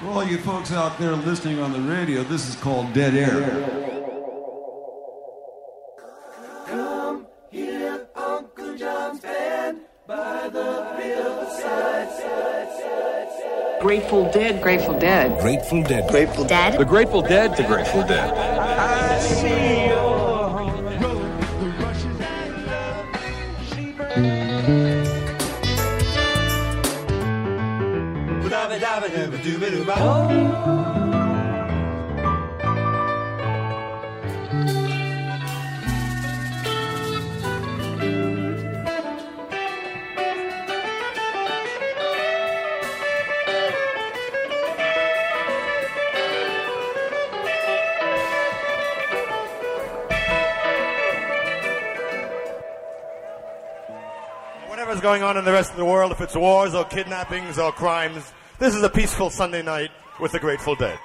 For all you folks out there listening on the radio, this is called Dead Air. Come hear Uncle John's band by the hillside. Grateful Dead, Grateful Dead. Grateful Dead. Grateful Dead. The Grateful Dead. The Grateful Dead. I see Whatever's going on in the rest of the world, if it's wars or kidnappings or crimes, this is a peaceful Sunday night with the Grateful Dead.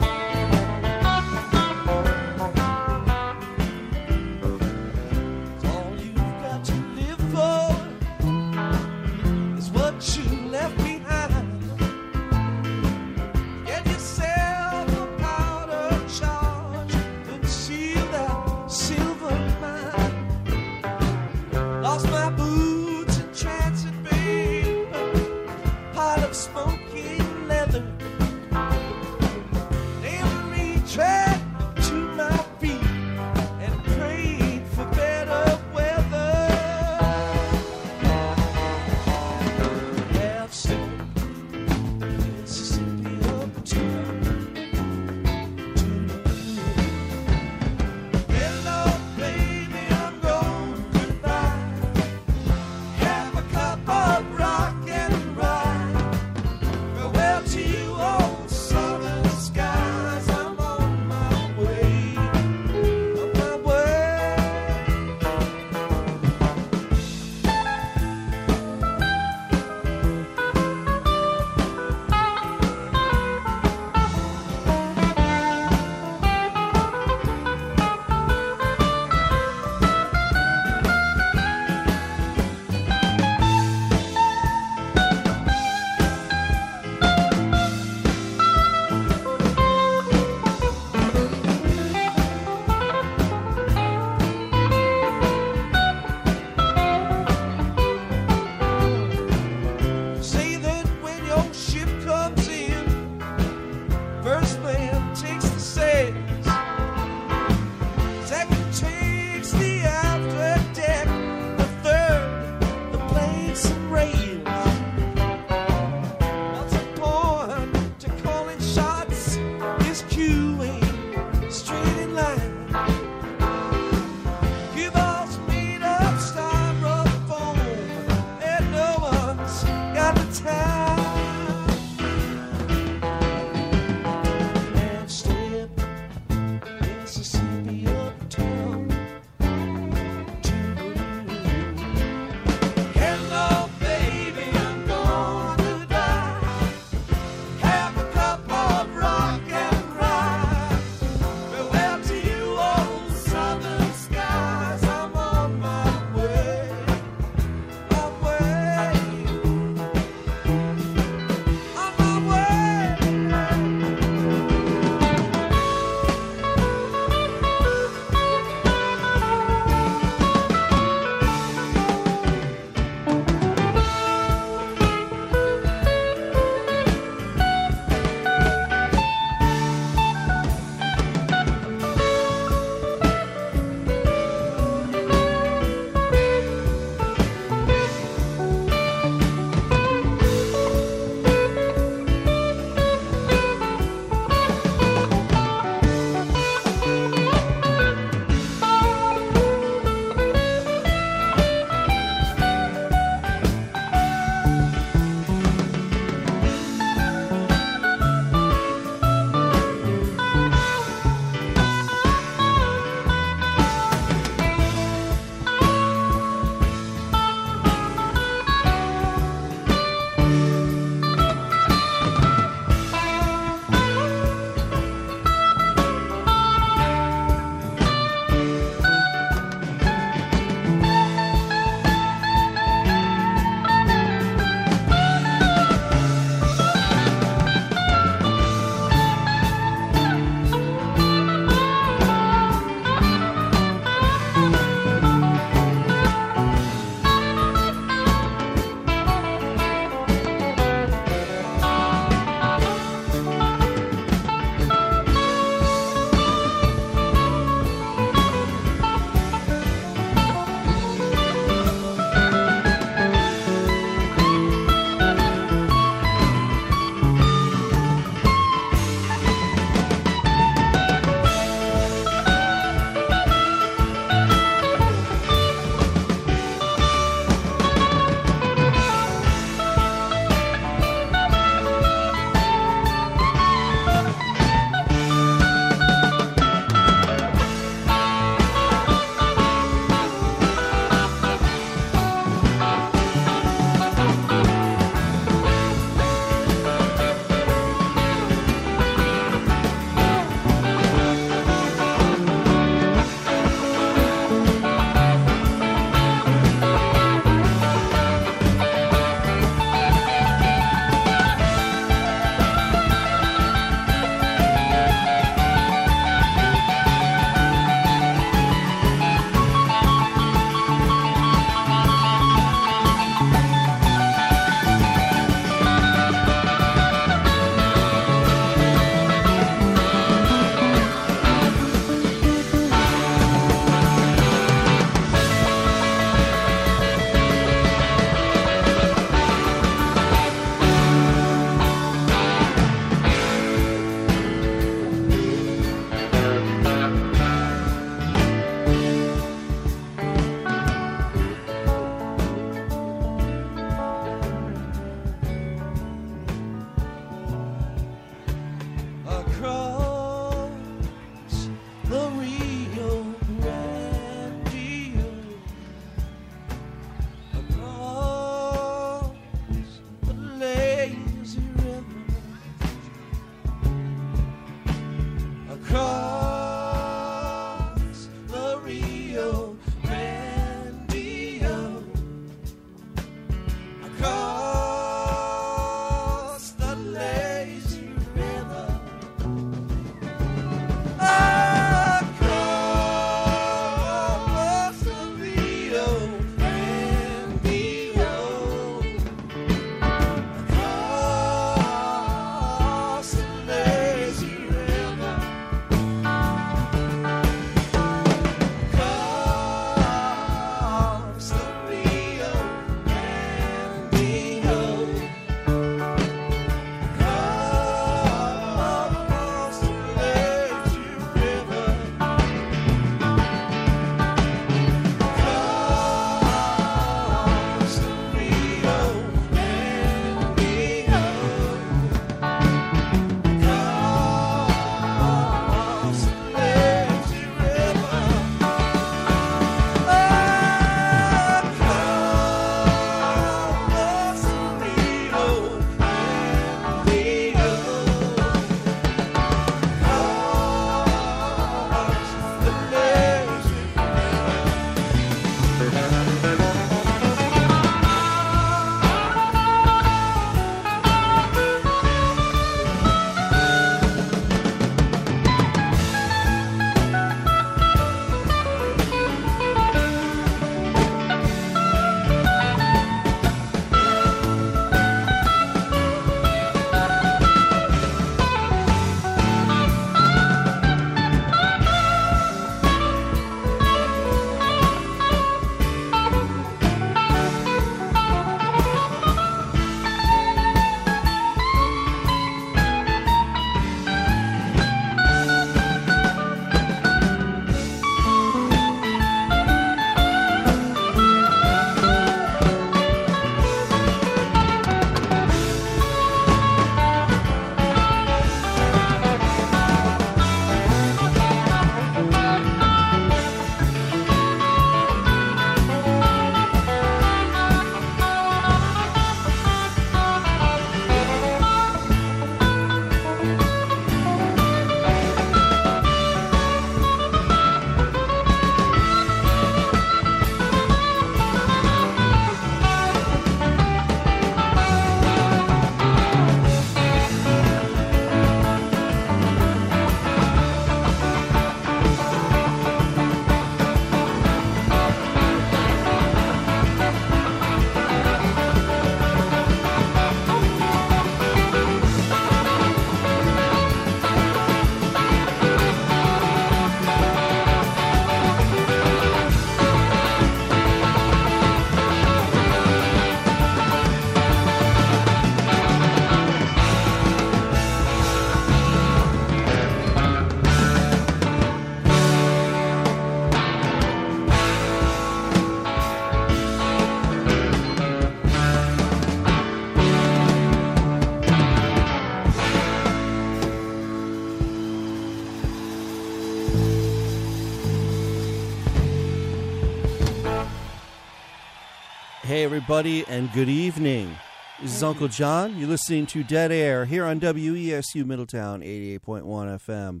Everybody, and good evening. This is Uncle John. You're listening to Dead Air here on WESU Middletown 88.1 FM.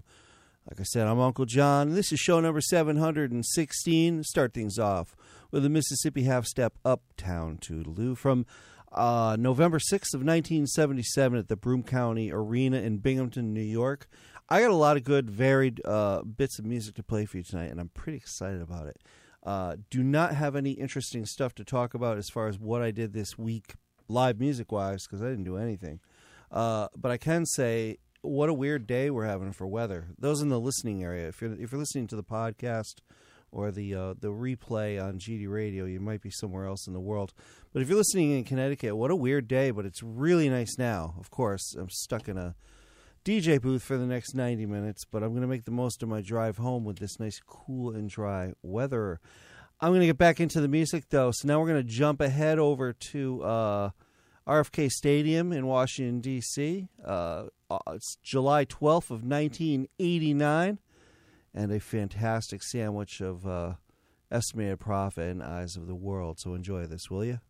Like I said, I'm Uncle John. This is show number 716. Start things off with a Mississippi half step uptown Toodeloo from uh, November 6th of 1977 at the Broome County Arena in Binghamton, New York. I got a lot of good, varied uh, bits of music to play for you tonight, and I'm pretty excited about it. Uh, do not have any interesting stuff to talk about as far as what I did this week, live music wise, because I didn't do anything. Uh, but I can say what a weird day we're having for weather. Those in the listening area, if you're if you're listening to the podcast or the uh, the replay on GD Radio, you might be somewhere else in the world. But if you're listening in Connecticut, what a weird day. But it's really nice now. Of course, I'm stuck in a DJ booth for the next 90 minutes, but I'm going to make the most of my drive home with this nice, cool, and dry weather. I'm going to get back into the music, though. So now we're going to jump ahead over to uh, RFK Stadium in Washington, D.C. Uh, uh, it's July 12th of 1989, and a fantastic sandwich of uh, Estimated Prophet and Eyes of the World. So enjoy this, will you?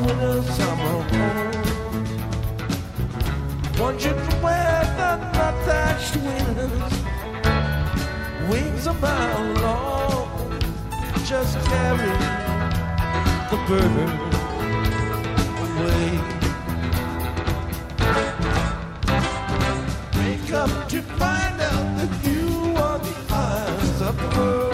Winter summer nut thatched wings long, just carry the bird away. Wake up to find out that you are the eyes of the world.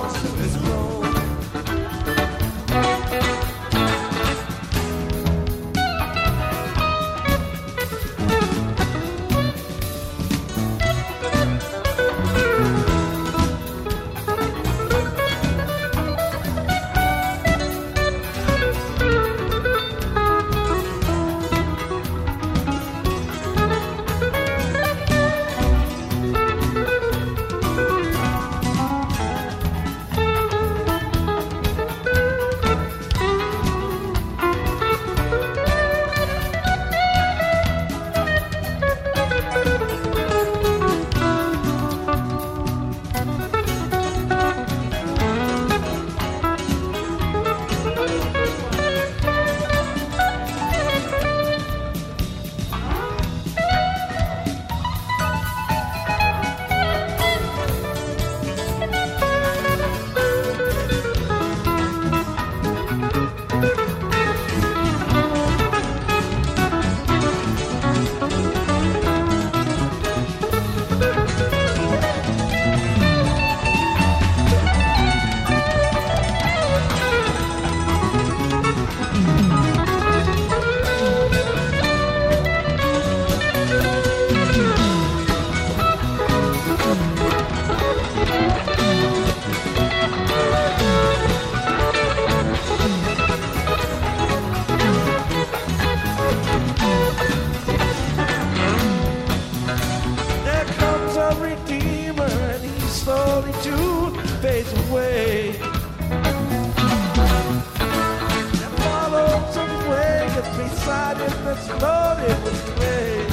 slowly too fades away. And follows away as beside him and loaded with rain.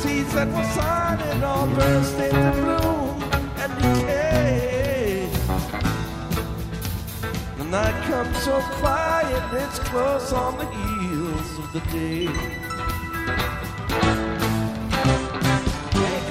Seeds that were shining all burst into bloom and decay. The night comes so quiet, it's close on the heels of the day.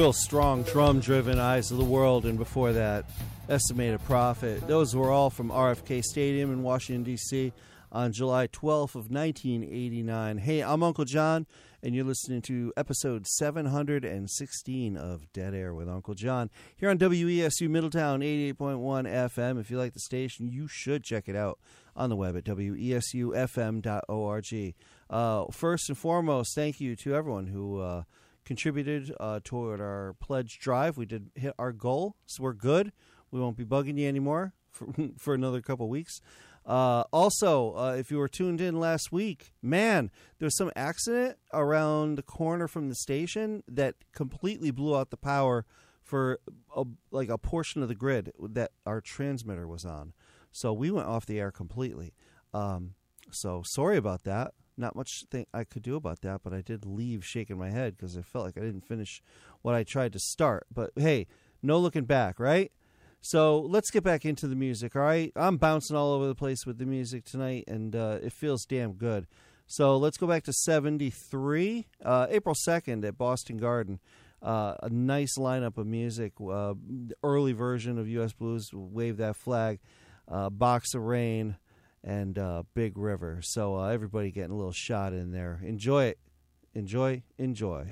real strong drum driven Eyes of the World, and before that, Estimated Prophet. Those were all from RFK Stadium in Washington, D.C. on July 12th of 1989. Hey, I'm Uncle John, and you're listening to episode 716 of Dead Air with Uncle John here on WESU Middletown 88.1 FM. If you like the station, you should check it out on the web at wesufm.org. Uh, first and foremost, thank you to everyone who uh, contributed uh, toward our pledge drive. We did hit our goal, so we're good. We won't be bugging you anymore for, for another couple weeks. Uh, also, uh, if you were tuned in last week, man, there was some accident around the corner from the station that completely blew out the power for a, like a portion of the grid that our transmitter was on. So we went off the air completely. Um, so sorry about that. Not much thing I could do about that, but I did leave shaking my head because I felt like I didn't finish what I tried to start. But hey, no looking back, right? So let's get back into the music, all right? I'm bouncing all over the place with the music tonight, and uh, it feels damn good. So let's go back to 73, uh, April 2nd at Boston Garden. Uh, a nice lineup of music. Uh, early version of U.S. Blues, Wave That Flag, uh, Box of Rain, and uh, Big River. So uh, everybody getting a little shot in there. Enjoy it. Enjoy, enjoy.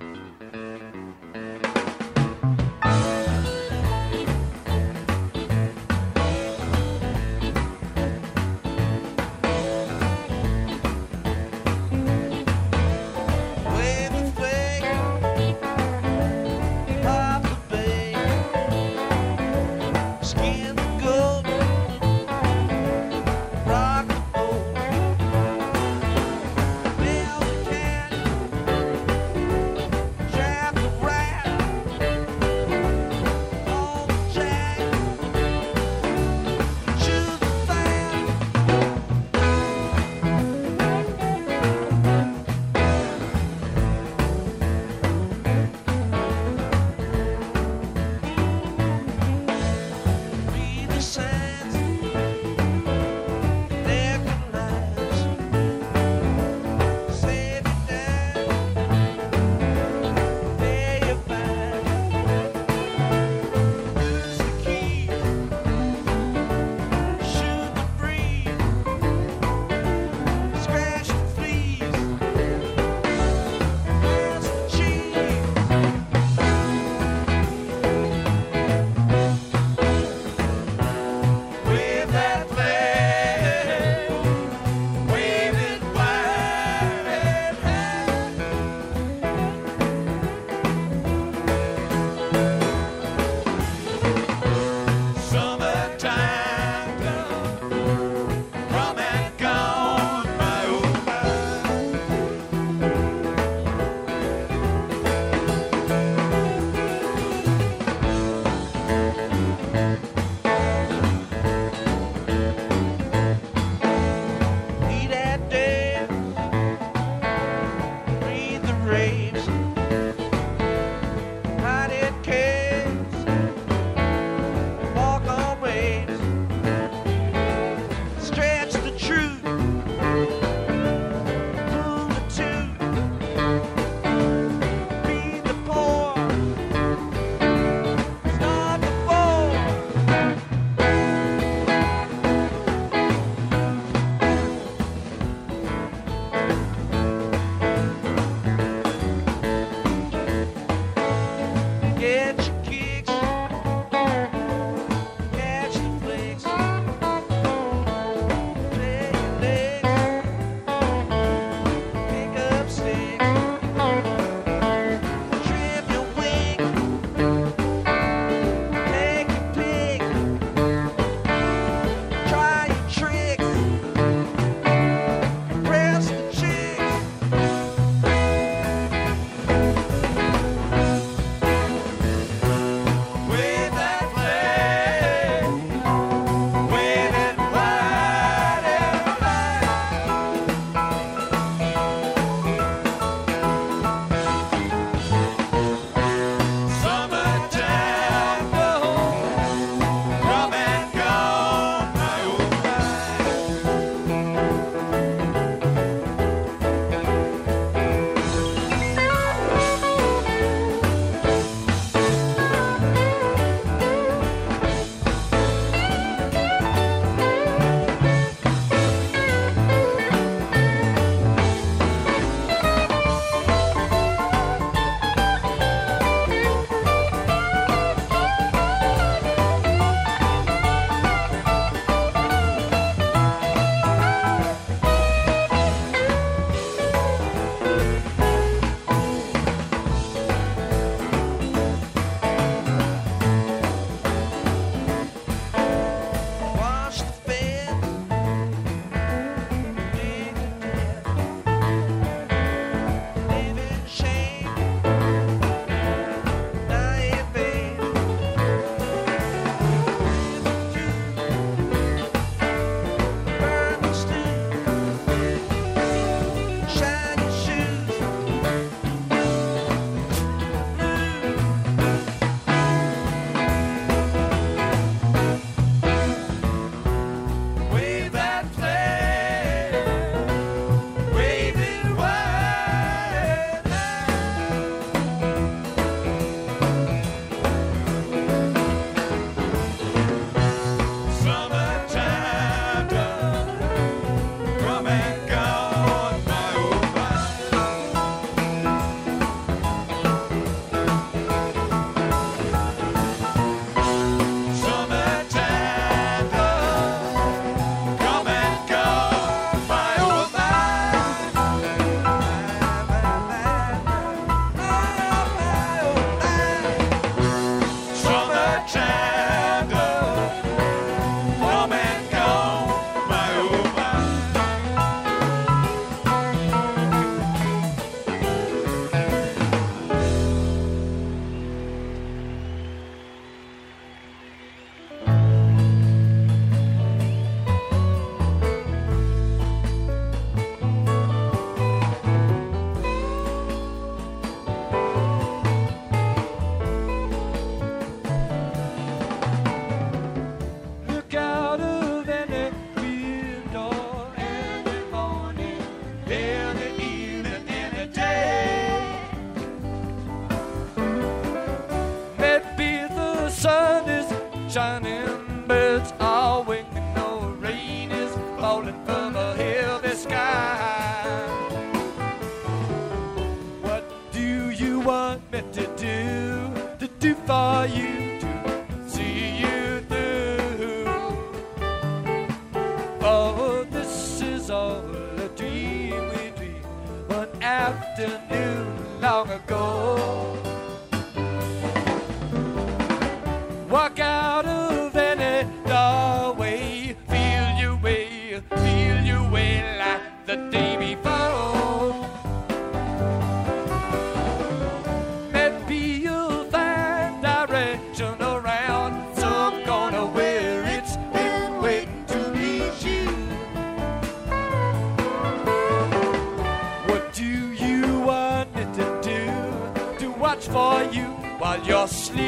While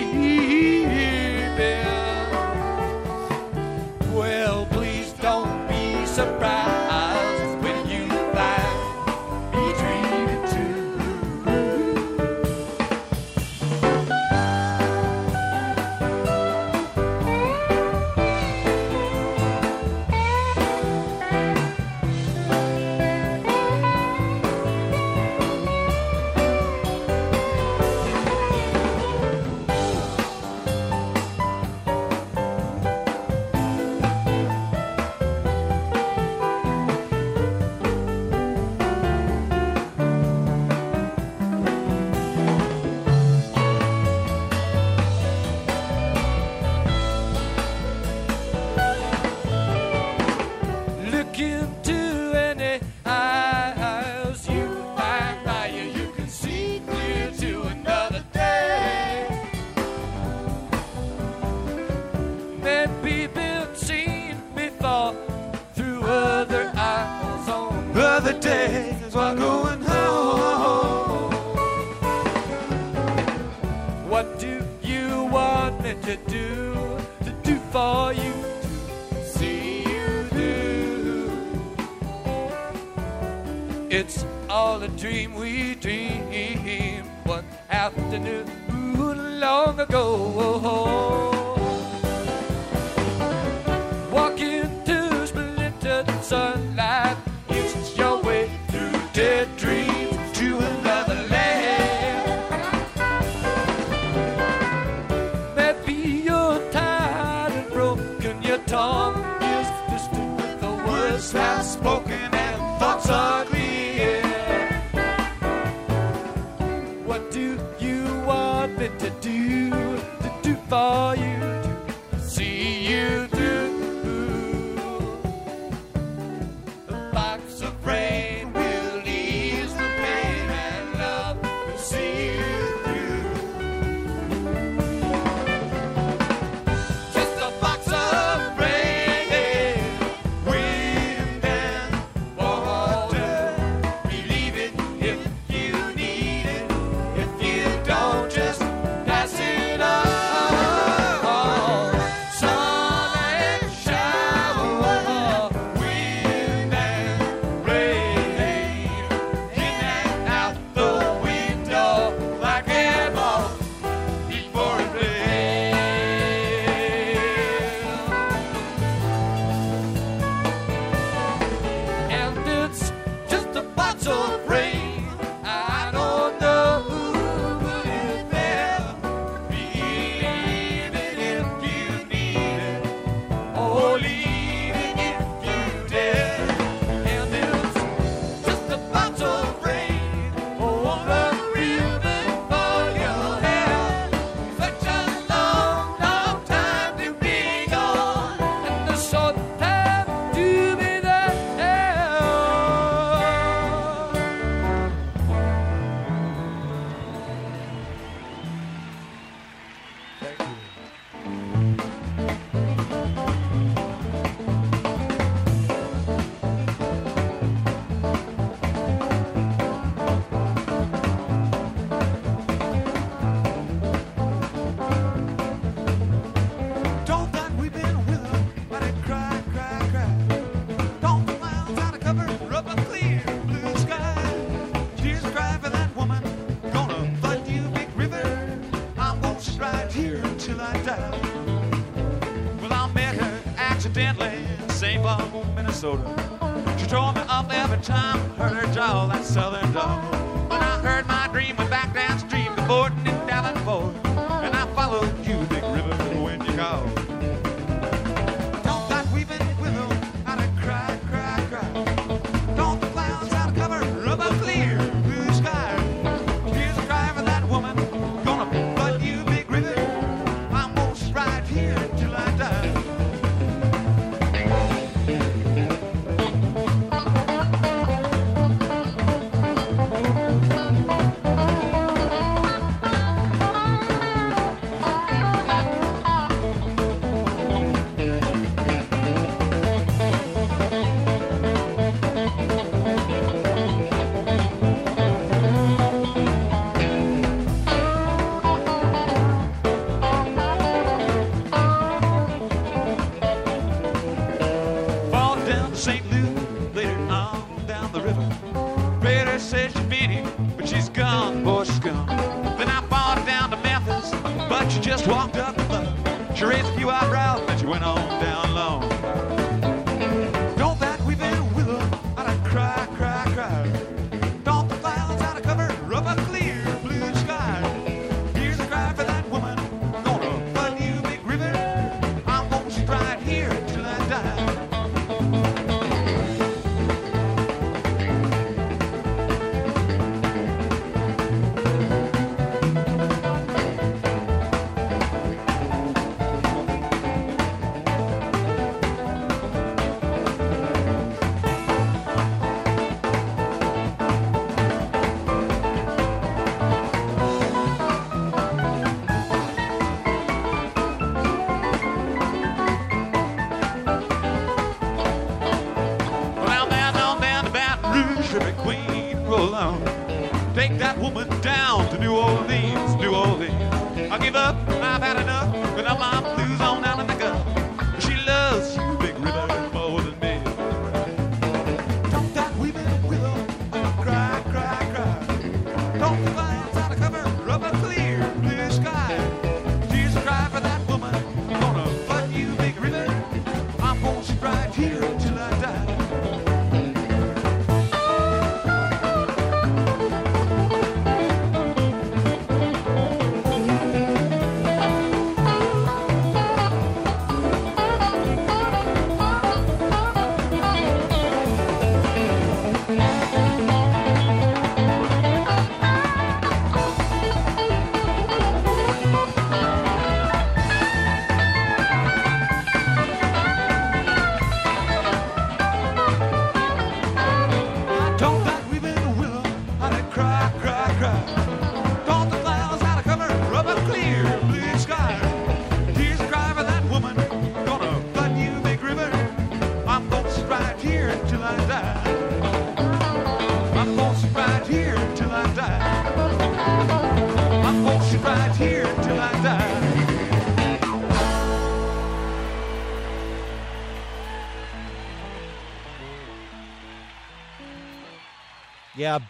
Yeah,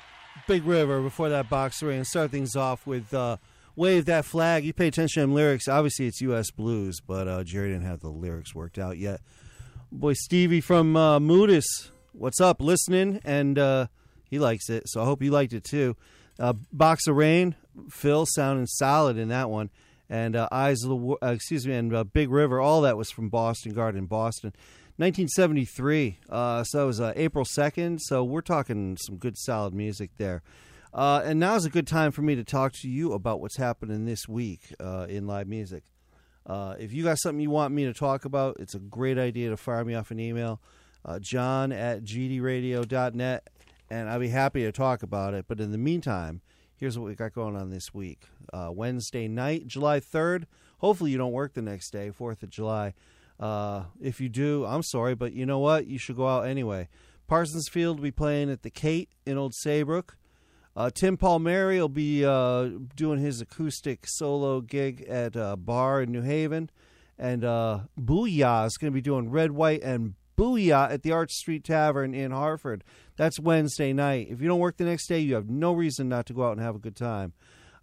Big River before that box ring. Start things off with uh, Wave That Flag. You pay attention to lyrics. Obviously, it's U.S. blues, but uh, Jerry didn't have the lyrics worked out yet. Boy, Stevie from uh, Moodus, what's up? Listening, and uh, he likes it, so I hope you liked it too. Uh, Box of Rain, Phil sounding solid in that one. And uh, Eyes of the uh, excuse me, and uh, Big River, all that was from Boston Garden, Boston. 1973. Uh, so it was April 2nd. So we're talking some good, solid music there. Uh, and now's a good time for me to talk to you about what's happening this week uh, in live music. Uh, if you got something you want me to talk about, it's a great idea to fire me off an email, uh, john at gdradio.net, and I'll be happy to talk about it. But in the meantime, here's what we got going on this week. Uh, Wednesday night, July 3rd. Hopefully, you don't work the next day, 4th of July. Uh, if you do, I'm sorry, but you know what? You should go out anyway. Parsons Field will be playing at the Kate in Old Saybrook. Uh, Tim Palmieri will be uh, doing his acoustic solo gig at a bar in New Haven. And uh, Booyah is going to be doing Red, White, and Booyah at the Arch Street Tavern in Hartford. That's Wednesday night. If you don't work the next day, you have no reason not to go out and have a good time.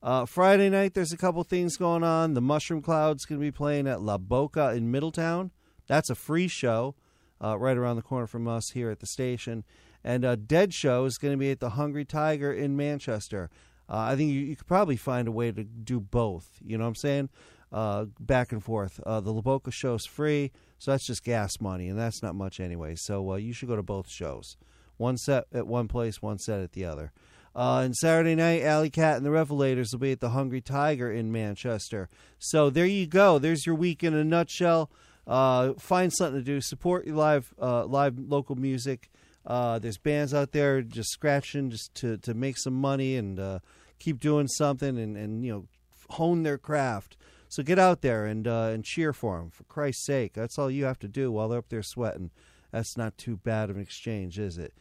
Uh, Friday night, there's a couple things going on. The Mushroom Cloud's going to be playing at La Boca in Middletown. That's a free show. uh, right around the corner from us here at the station. And uh, Dead Show is going to be at the Hungry Tiger in Manchester. Uh, I think you, you could probably find a way to do both. You know what I'm saying? Uh, back and forth. Uh, the Laboca show's free, so that's just gas money, and that's not much anyway. So uh, you should go to both shows. One set at one place, one set at the other. Uh, and Saturday night, Alley Cat and the Revelators will be at the Hungry Tiger in Manchester. So there you go. There's your week in a nutshell. Uh, find something to do. Support your live, uh, live local music. Uh, there's bands out there just scratching just to, to make some money and uh, keep doing something and, and you know hone their craft. So get out there and uh, and cheer for them for Christ's sake. That's all you have to do while they're up there sweating. That's not too bad of an exchange, is it?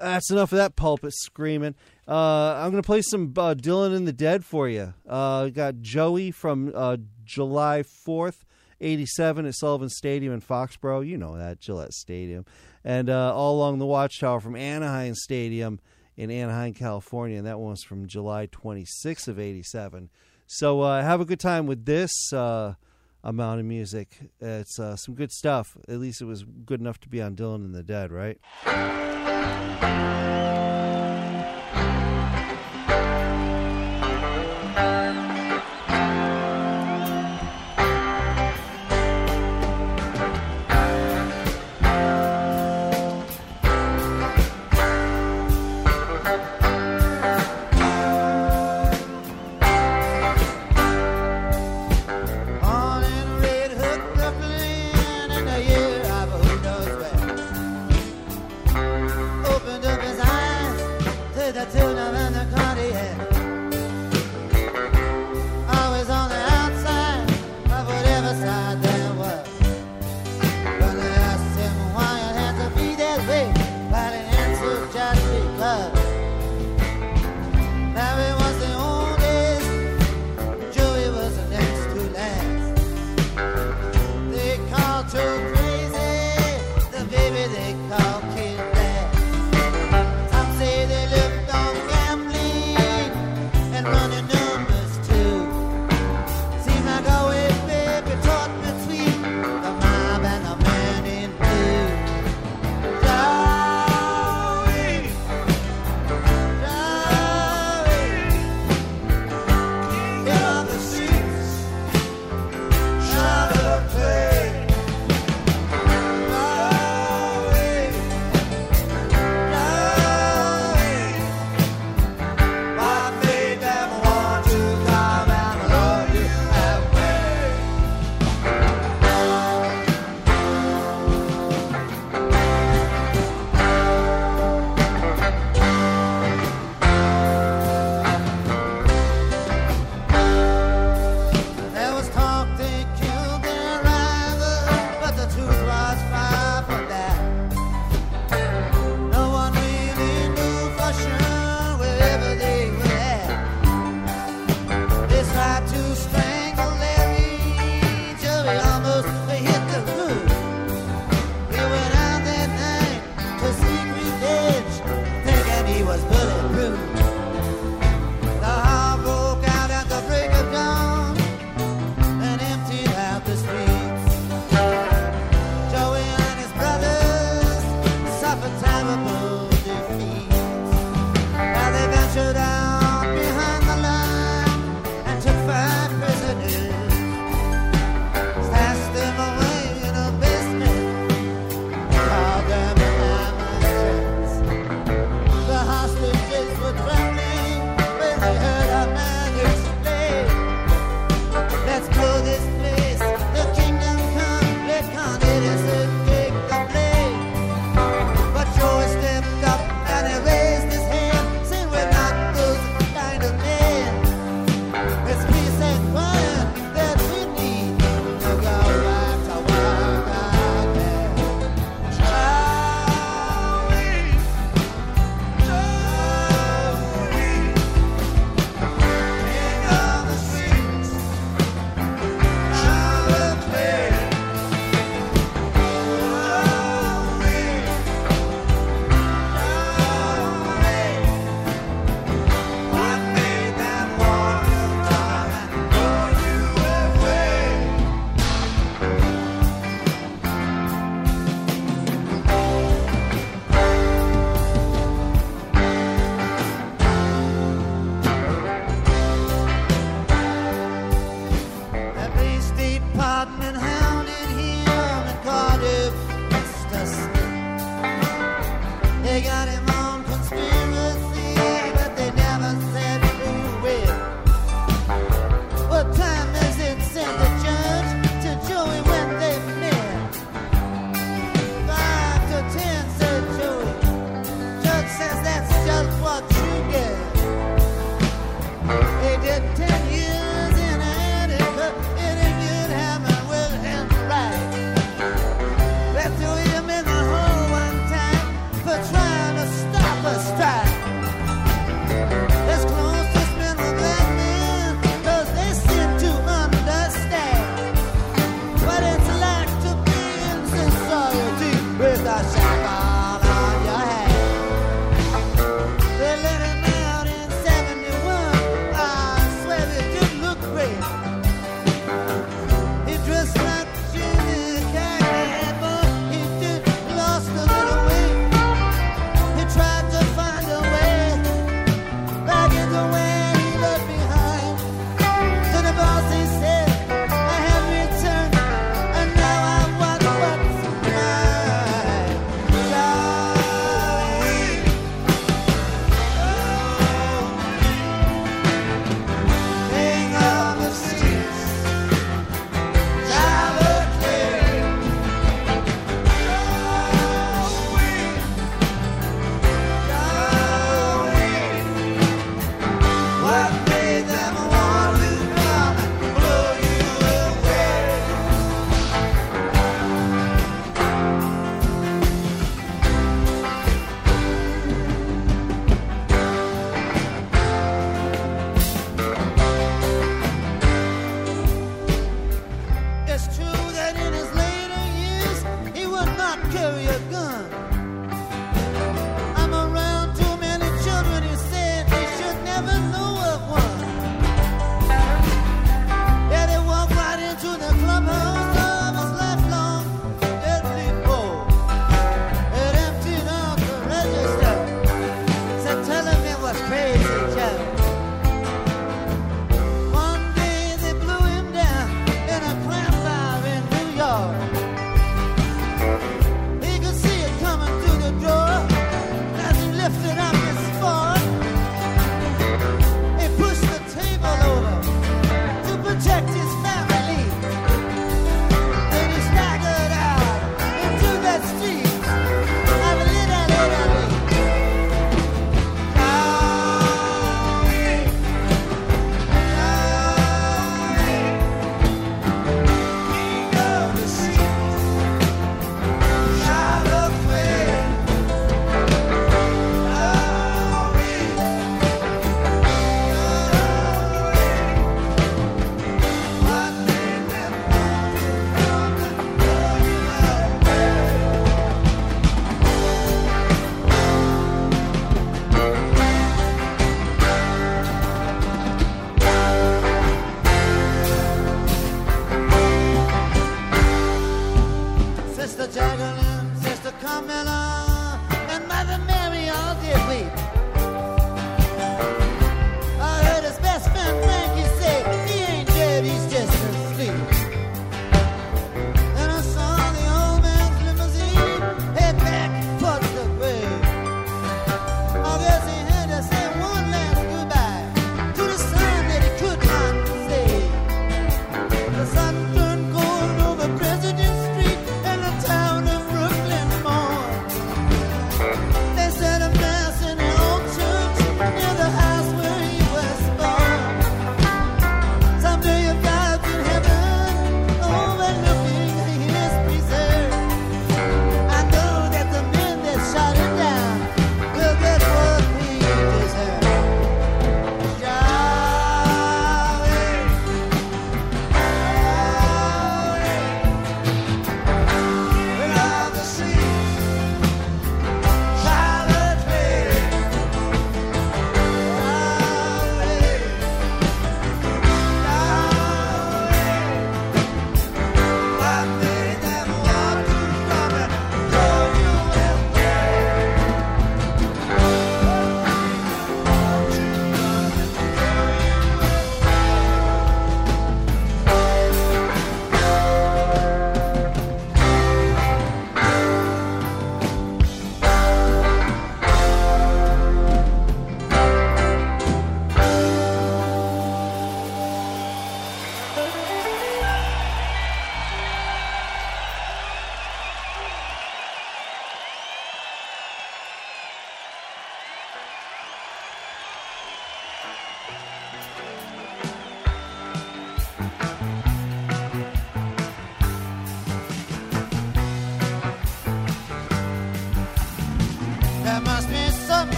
That's enough of that pulpit screaming. Uh, I'm going to play some uh, Dylan and the Dead for you. Uh, got Joey from uh, July 4th, 87 at Sullivan Stadium in Foxborough. You know that, Gillette Stadium. And uh, all along the Watchtower from Anaheim Stadium in Anaheim, California. And that one was from July 26th of 87. So uh, have a good time with this uh, amount of music. It's uh, some good stuff. At least it was good enough to be on Dylan and the Dead, right?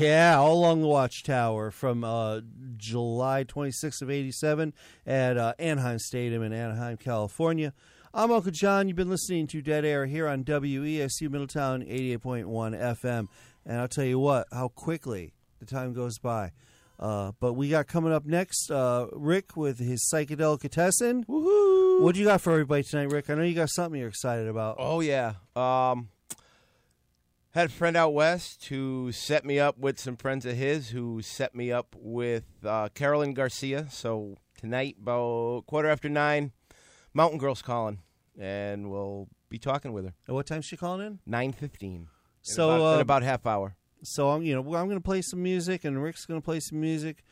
Yeah, all along the Watchtower from uh, July 26th of 87 at uh, Anaheim Stadium in Anaheim, California. I'm Uncle John. You've been listening to Dead Air here on WESU Middletown 88.1 FM. And I'll tell you what, how quickly the time goes by. Uh, but we got coming up next uh, Rick with his psychedelicatessen. Woohoo! What do you got for everybody tonight, Rick? I know you got something you're excited about. Oh yeah. Um, had a friend out west who set me up with some friends of his who set me up with uh, Carolyn Garcia. So tonight, about quarter after nine, Mountain Girl's calling, and we'll be talking with her. At what time's she calling in? Nine fifteen. So, in about, in uh, about half hour. So I'm, you know, I'm going to play some music, and Rick's going to play some music,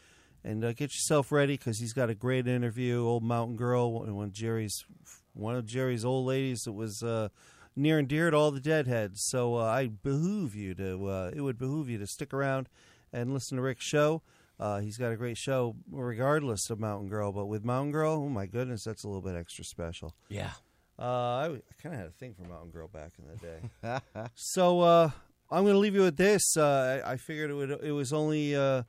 and uh, get yourself ready because he's got a great interview. Old Mountain Girl, one one of Jerry's, one of Jerry's old ladies that was uh, near and dear to all the Deadheads. So uh, I behoove you to, uh, it would behoove you to stick around and listen to Rick's show. Uh, he's got a great show, regardless of Mountain Girl. But with Mountain Girl, oh my goodness, that's a little bit extra special. Yeah. Uh, I, I kind of had a thing for Mountain Girl back in the day. so uh, I'm going to leave you with this. Uh, I, I figured it would. It was only. Uh,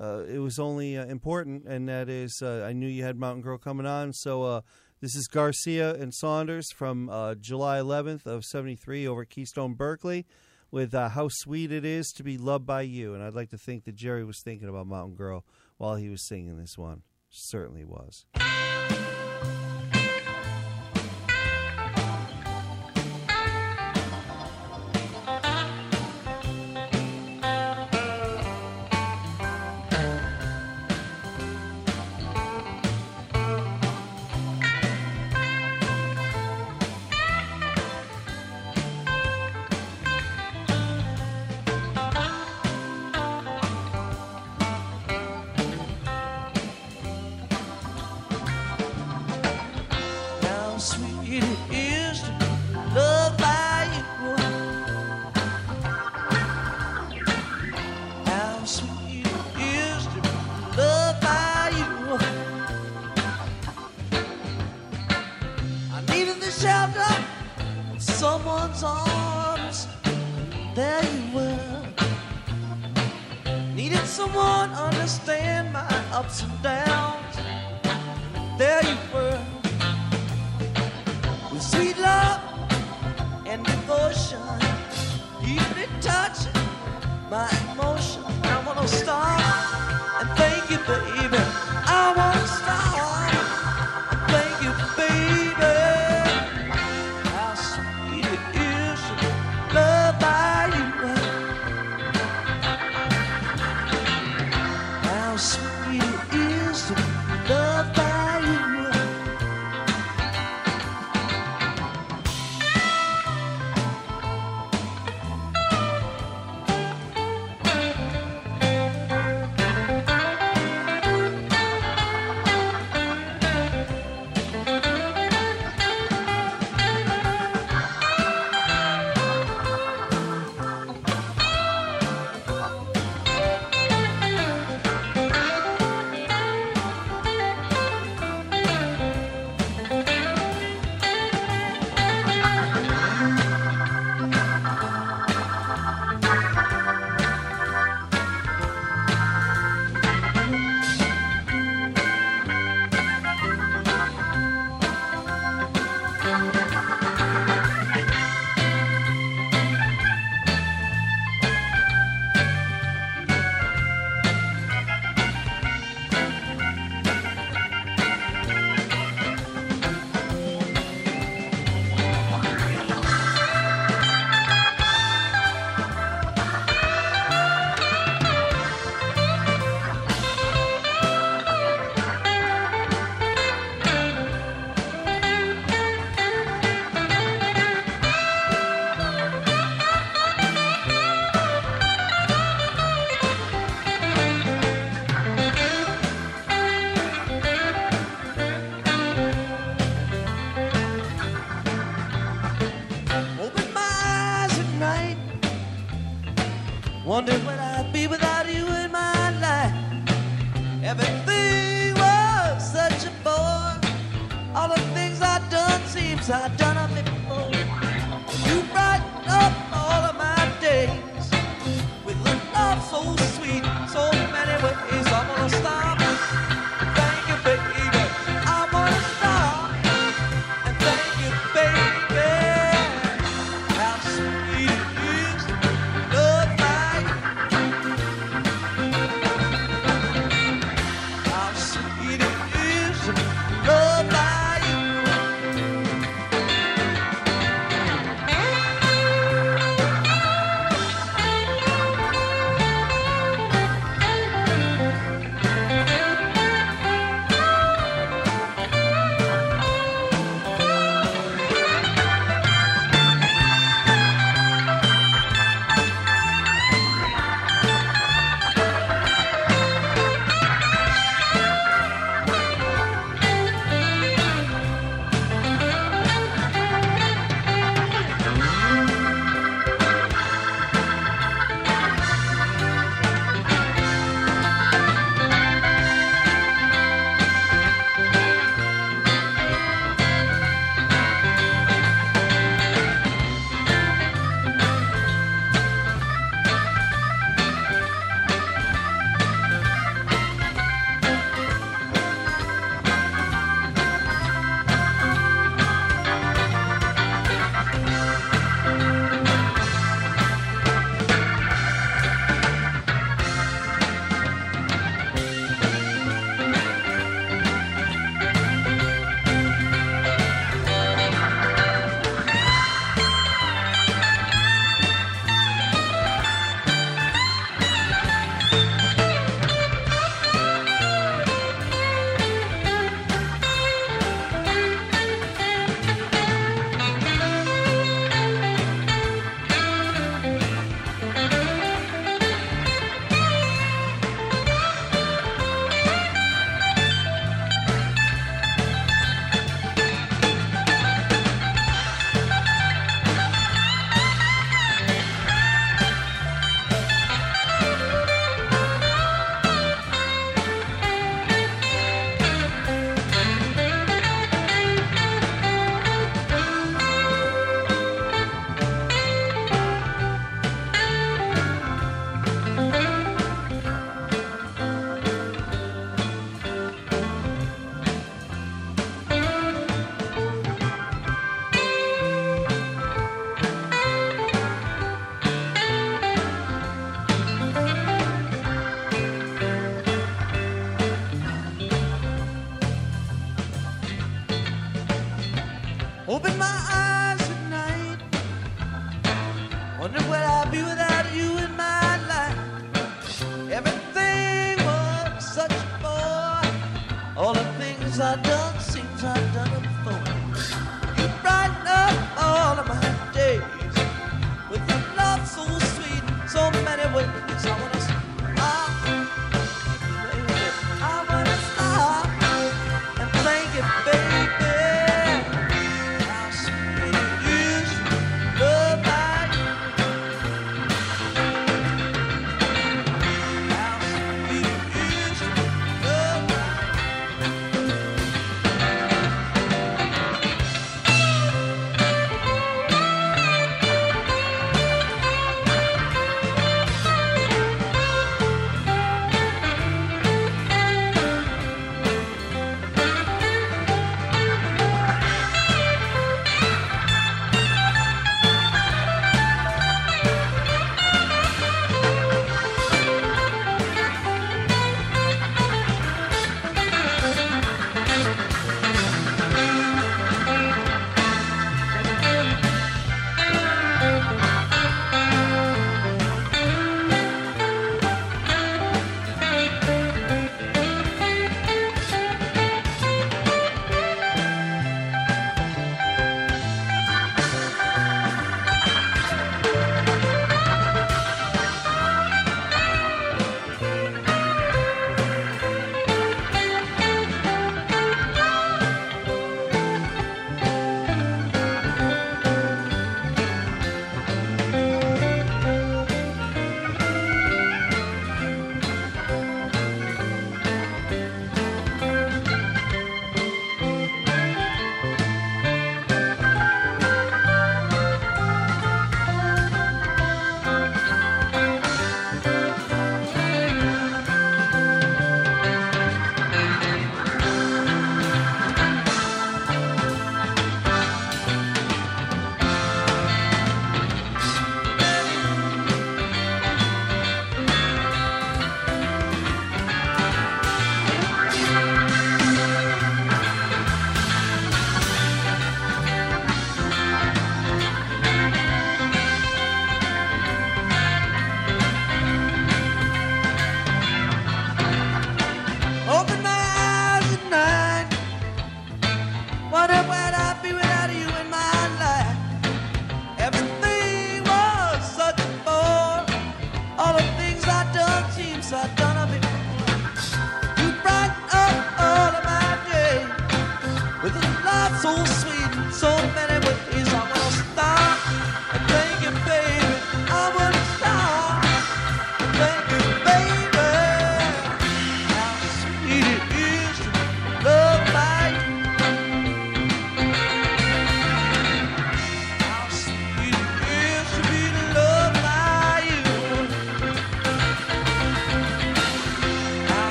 uh, it was only uh, important, and that is, uh, I knew you had Mountain Girl coming on. So uh, this is Garcia and Saunders from uh, July 11th of '73 over Keystone Berkeley, with uh, "How Sweet It Is to Be Loved by You." And I'd like to think that Jerry was thinking about Mountain Girl while he was singing this one. Certainly was.